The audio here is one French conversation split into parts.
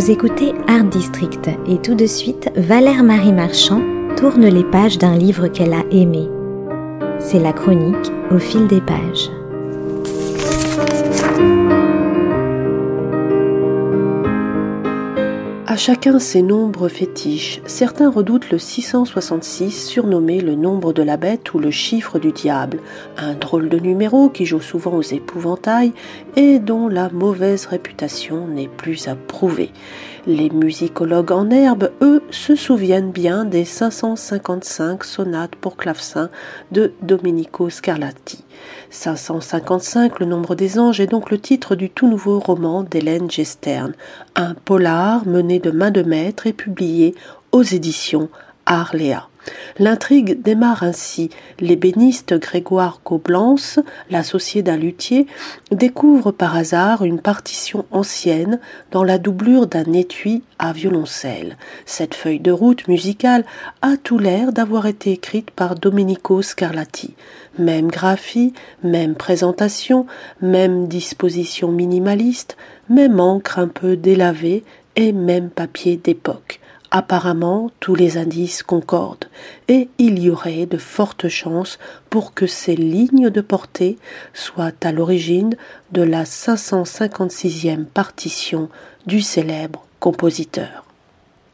Vous écoutez Art District et tout de suite, Valère Marie Marchand tourne les pages d'un livre qu'elle a aimé. C'est la chronique au fil des pages. À chacun ses nombres fétiches. Certains redoutent le 666, surnommé le nombre de la bête ou le chiffre du diable, un drôle de numéro qui joue souvent aux épouvantails et dont la mauvaise réputation n'est plus à prouver. Les musicologues en herbe, eux, se souviennent bien des 555 sonates pour clavecin de Domenico Scarlatti. 555, le nombre des anges, est donc le titre du tout nouveau roman d'Hélène Gestern, un polar mené de main de maître et publié aux éditions Arléa. L'intrigue démarre ainsi. L'ébéniste Grégoire Coblence, l'associé d'un luthier, découvre par hasard une partition ancienne dans la doublure d'un étui à violoncelle. Cette feuille de route musicale a tout l'air d'avoir été écrite par Domenico Scarlatti. Même graphie, même présentation, même disposition minimaliste, même encre un peu délavée et même papier d'époque. Apparemment, tous les indices concordent, et il y aurait de fortes chances pour que ces lignes de portée soient à l'origine de la 556e partition du célèbre compositeur.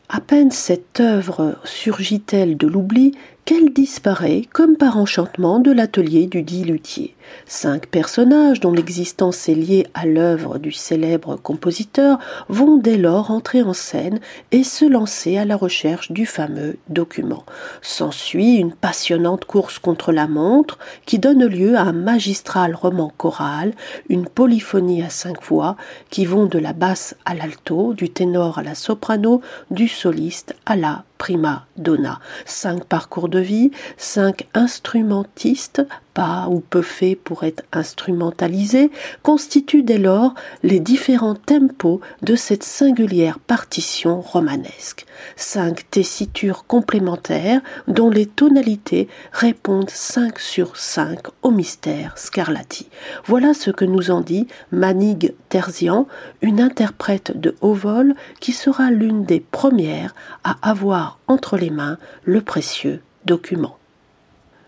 À peine cette œuvre surgit-elle de l'oubli qu'elle disparaît comme par enchantement de l'atelier du dit luthier. Cinq personnages dont l'existence est liée à l'œuvre du célèbre compositeur vont dès lors entrer en scène et se lancer à la recherche du fameux document. S'ensuit une passionnante course contre la montre qui donne lieu à un magistral roman choral, une polyphonie à cinq voix qui vont de la basse à l'alto, du ténor à la soprano, du soliste à la prima donna. Cinq parcours de vie, cinq instrumentistes pas ou peu faits pour être instrumentalisés, constituent dès lors les différents tempos de cette singulière partition romanesque. Cinq tessitures complémentaires dont les tonalités répondent cinq sur cinq au mystère Scarlatti. Voilà ce que nous en dit Manig Terzian, une interprète de haut vol qui sera l'une des premières à avoir entre les mains le précieux document.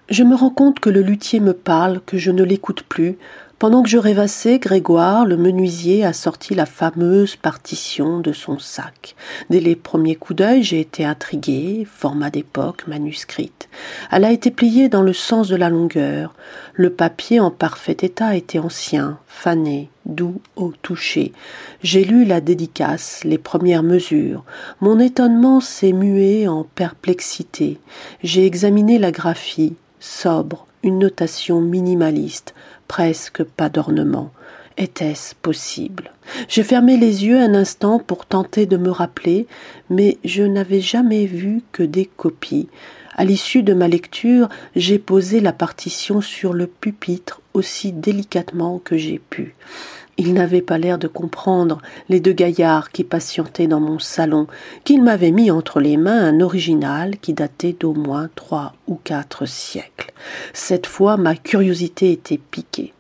Je me rends compte que le luthier me parle, que je ne l'écoute plus. Pendant que je rêvassais, Grégoire, le menuisier, a sorti la fameuse partition de son sac. Dès les premiers coups d'œil, j'ai été intriguée, format d'époque, manuscrite. Elle a été pliée dans le sens de la longueur. Le papier en parfait état était ancien, fané, doux au toucher. J'ai lu la dédicace, les premières mesures. Mon étonnement s'est mué en perplexité. J'ai examiné la graphie, sobre, une notation minimaliste, presque pas d'ornement. Était-ce possible? J'ai fermé les yeux un instant pour tenter de me rappeler, mais je n'avais jamais vu que des copies. À l'issue de ma lecture, j'ai posé la partition sur le pupitre aussi délicatement que j'ai pu. Il n'avait pas l'air de comprendre les deux gaillards qui patientaient dans mon salon, qu'il m'avait mis entre les mains un original qui datait d'au moins trois ou quatre siècles. Cette fois ma curiosité était piquée.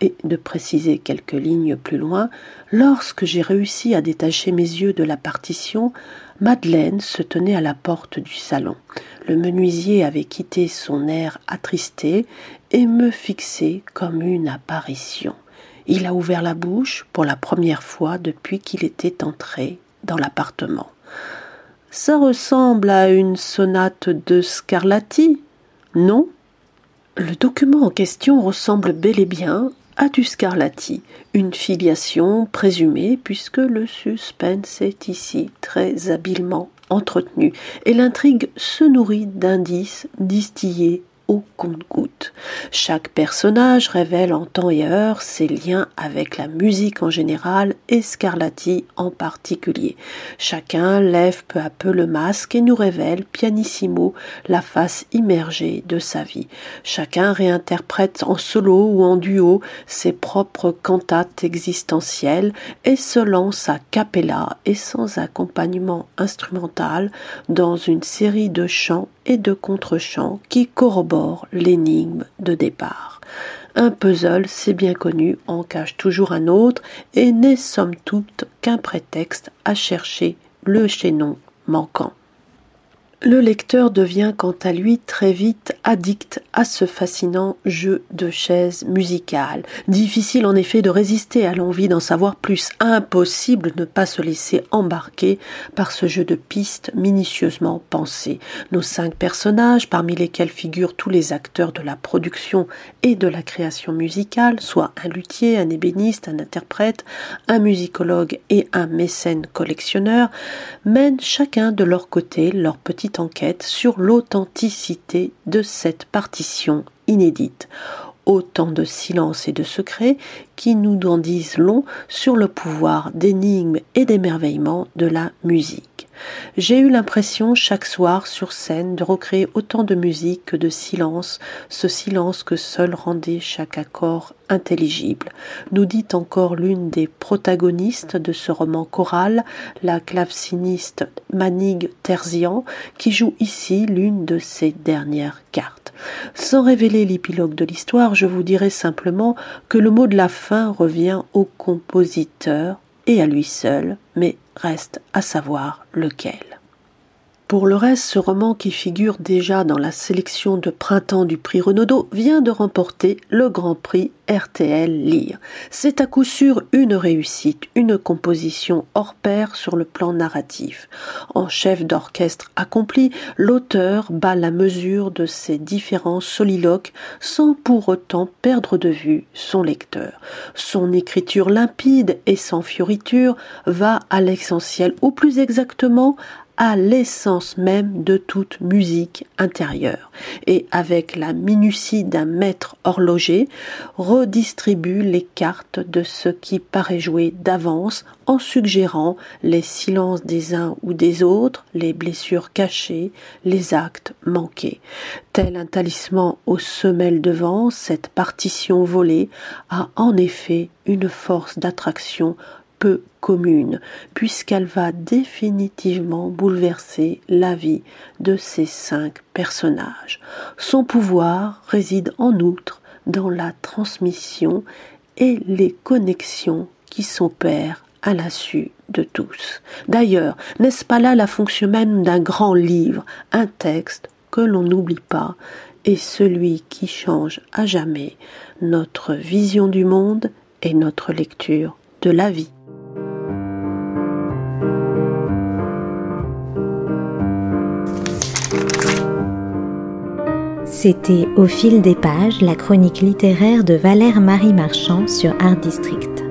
Et de préciser quelques lignes plus loin, lorsque j'ai réussi à détacher mes yeux de la partition, Madeleine se tenait à la porte du salon. Le menuisier avait quitté son air attristé et me fixait comme une apparition. Il a ouvert la bouche pour la première fois depuis qu'il était entré dans l'appartement. Ça ressemble à une sonate de Scarlatti, non? Le document en question ressemble bel et bien à du Scarlatti, une filiation présumée puisque le suspense est ici très habilement entretenu et l'intrigue se nourrit d'indices distillés au compte-gouttes. Chaque personnage révèle en temps et heure ses liens avec la musique en général et Scarlatti en particulier. Chacun lève peu à peu le masque et nous révèle pianissimo la face immergée de sa vie. Chacun réinterprète en solo ou en duo ses propres cantates existentielles et se lance à cappella et sans accompagnement instrumental dans une série de chants et de contre-chants qui corroborent l'énigme de départ. Un puzzle, c'est bien connu, en cache toujours un autre et n'est somme toute qu'un prétexte à chercher le chaînon manquant. Le lecteur devient quant à lui très vite addict à ce fascinant jeu de chaises musicales. Difficile en effet de résister à l'envie d'en savoir plus, impossible de ne pas se laisser embarquer par ce jeu de pistes minutieusement pensé. Nos cinq personnages, parmi lesquels figurent tous les acteurs de la production et de la création musicale, soit un luthier, un ébéniste, un interprète, un musicologue et un mécène collectionneur, mènent chacun de leur côté leur petit enquête sur l'authenticité de cette partition inédite. Autant de silence et de secrets qui nous en disent long sur le pouvoir d'énigmes et d'émerveillement de la musique. J'ai eu l'impression chaque soir sur scène de recréer autant de musique que de silence, ce silence que seul rendait chaque accord intelligible, nous dit encore l'une des protagonistes de ce roman choral, la claveciniste Manig Terzian, qui joue ici l'une de ses dernières cartes. Sans révéler l'épilogue de l'histoire, je vous dirai simplement que le mot de la fin revient au compositeur et à lui seul, mais reste à savoir lequel. Pour le reste, ce roman qui figure déjà dans la sélection de printemps du prix Renaudot vient de remporter le Grand Prix RTL Lire. C'est à coup sûr une réussite, une composition hors pair sur le plan narratif. En chef d'orchestre accompli, l'auteur bat la mesure de ses différents soliloques sans pour autant perdre de vue son lecteur. Son écriture limpide et sans fioriture va à l'essentiel, ou plus exactement à l'essence même de toute musique intérieure et avec la minutie d'un maître horloger redistribue les cartes de ce qui paraît jouer d'avance en suggérant les silences des uns ou des autres, les blessures cachées, les actes manqués. Tel un talisman aux semelles de vent, cette partition volée a en effet une force d'attraction peu commune, puisqu'elle va définitivement bouleverser la vie de ces cinq personnages. Son pouvoir réside en outre dans la transmission et les connexions qui s'opèrent à l'insu de tous. D'ailleurs, n'est-ce pas là la fonction même d'un grand livre, un texte que l'on n'oublie pas, et celui qui change à jamais notre vision du monde et notre lecture de la vie? C'était Au fil des pages, la chronique littéraire de Valère Marie Marchand sur Art District.